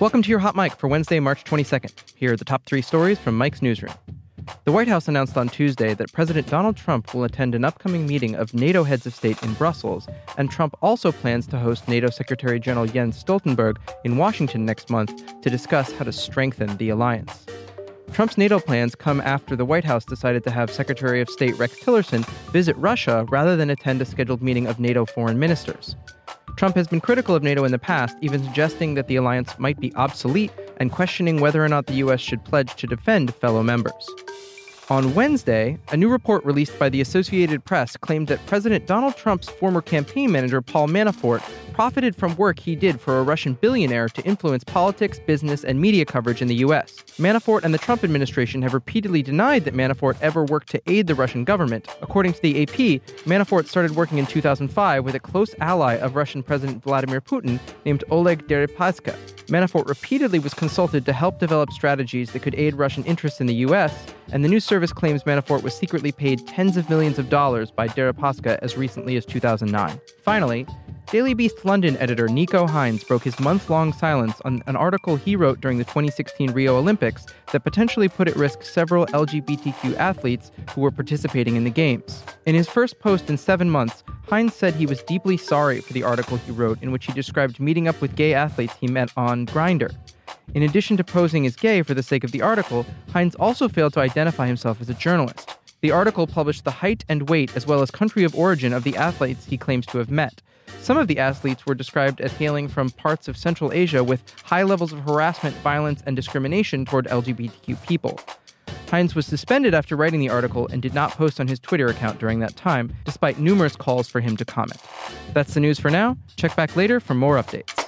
Welcome to your Hot Mic for Wednesday, March 22nd. Here are the top three stories from Mic's newsroom. The White House announced on Tuesday that President Donald Trump will attend an upcoming meeting of NATO heads of state in Brussels, and Trump also plans to host NATO Secretary General Jens Stoltenberg in Washington next month to discuss how to strengthen the alliance. Trump's NATO plans come after the White House decided to have Secretary of State Rex Tillerson visit Russia rather than attend a scheduled meeting of NATO foreign ministers. Trump has been critical of NATO in the past, even suggesting that the alliance might be obsolete and questioning whether or not the U.S. should pledge to defend fellow members. On Wednesday, a new report released by the Associated Press claimed that President Donald Trump's former campaign manager, Paul Manafort, profited from work he did for a Russian billionaire to influence politics, business, and media coverage in the U.S. Manafort and the Trump administration have repeatedly denied that Manafort ever worked to aid the Russian government. According to the AP, Manafort started working in 2005 with a close ally of Russian President Vladimir Putin named Oleg Deripaska. Manafort repeatedly was consulted to help develop strategies that could aid Russian interests in the U.S., and the news service claims Manafort was secretly paid tens of millions of dollars by Deripaska as recently as 2009. Finally, Daily Beast London editor Nico Hines broke his month long silence on an article he wrote during the 2016 Rio Olympics that potentially put at risk several LGBTQ athletes who were participating in the Games. In his first post in seven months, Hines said he was deeply sorry for the article he wrote in which he described meeting up with gay athletes he met on Grindr. In addition to posing as gay for the sake of the article, Hines also failed to identify himself as a journalist. The article published the height and weight as well as country of origin of the athletes he claims to have met. Some of the athletes were described as hailing from parts of Central Asia with high levels of harassment, violence, and discrimination toward LGBTQ people. Hines was suspended after writing the article and did not post on his Twitter account during that time, despite numerous calls for him to comment. That's the news for now. Check back later for more updates.